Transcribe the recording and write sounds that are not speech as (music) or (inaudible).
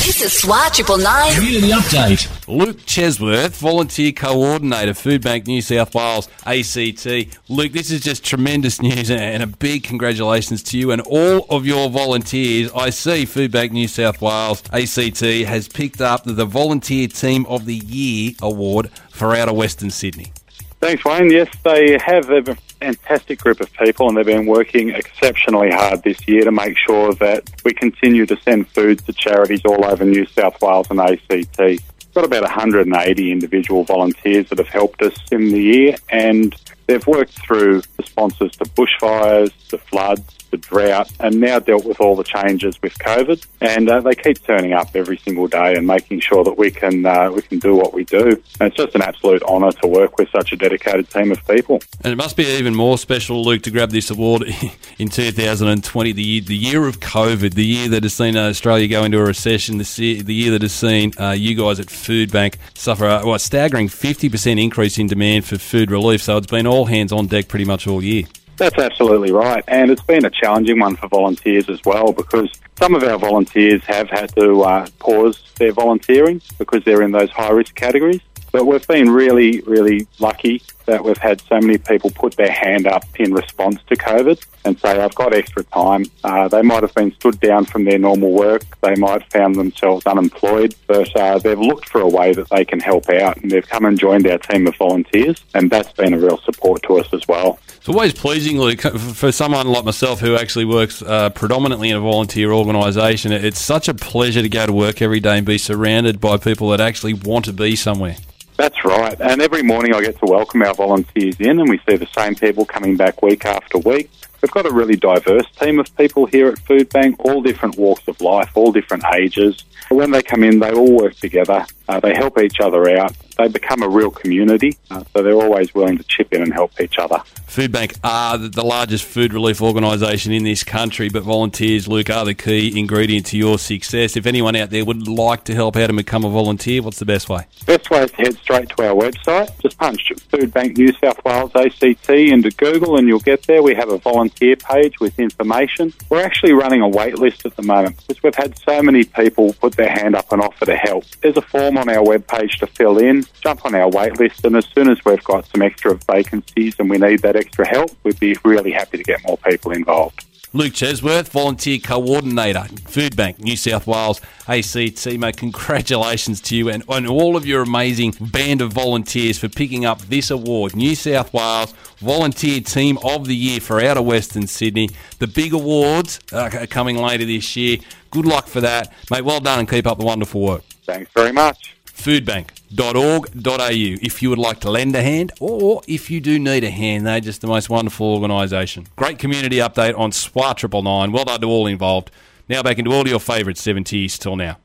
This is SWAT Triple Nine. Community update. Luke Chesworth, Volunteer Coordinator, Foodbank New South Wales, ACT. Luke, this is just tremendous news and a big congratulations to you and all of your volunteers. I see Foodbank New South Wales, ACT, has picked up the Volunteer Team of the Year award for Outer Western Sydney. Thanks, Wayne. Yes, they have a fantastic group of people and they've been working exceptionally hard this year to make sure that we continue to send food to charities all over New South Wales and ACT. We've got about 180 individual volunteers that have helped us in the year and they've worked through responses to bushfires, to floods, the drought, and now dealt with all the changes with COVID. And uh, they keep turning up every single day and making sure that we can uh, we can do what we do. And it's just an absolute honour to work with such a dedicated team of people. And it must be even more special, Luke, to grab this award (laughs) in 2020, the year, the year of COVID, the year that has seen uh, Australia go into a recession, the year, the year that has seen uh, you guys at Foodbank suffer a, well, a staggering 50% increase in demand for food relief. So it's been all hands on deck pretty much all year. That's absolutely right. And it's been a challenging one for volunteers as well because some of our volunteers have had to uh, pause their volunteering because they're in those high risk categories. But we've been really, really lucky that we've had so many people put their hand up in response to COVID and say, I've got extra time. Uh, they might have been stood down from their normal work. They might have found themselves unemployed, but uh, they've looked for a way that they can help out and they've come and joined our team of volunteers. And that's been a real support to us as well. It's always pleasing, Luke, for someone like myself who actually works uh, predominantly in a volunteer organisation. It's such a pleasure to go to work every day and be surrounded by people that actually want to be somewhere. That's right. And every morning I get to welcome our volunteers in, and we see the same people coming back week after week. We've got a really diverse team of people here at Foodbank, all different walks of life, all different ages. When they come in, they all work together. Uh, they help each other out. They become a real community, uh, so they're always willing to chip in and help each other. Foodbank are the largest food relief organisation in this country, but volunteers, Luke, are the key ingredient to your success. If anyone out there would like to help out and become a volunteer, what's the best way? Best way is to head straight to our website. Just punch Foodbank New South Wales ACT into Google and you'll get there. We have a volunteer page with information. We're actually running a wait list at the moment because we've had so many people put their hand up and offer to help. There's a form on our webpage to fill in. Jump on our wait list, and as soon as we've got some extra vacancies and we need that extra help, we'd be really happy to get more people involved. Luke Chesworth, Volunteer Coordinator, Foodbank, New South Wales, ACT. Mate, congratulations to you and, and all of your amazing band of volunteers for picking up this award. New South Wales Volunteer Team of the Year for Outer Western Sydney. The big awards are coming later this year. Good luck for that. Mate, well done and keep up the wonderful work. Thanks very much foodbank.org.au if you would like to lend a hand or if you do need a hand. They're just the most wonderful organisation. Great community update on SWAT Triple Nine. Well done to all involved. Now back into all your favourite 70s till now.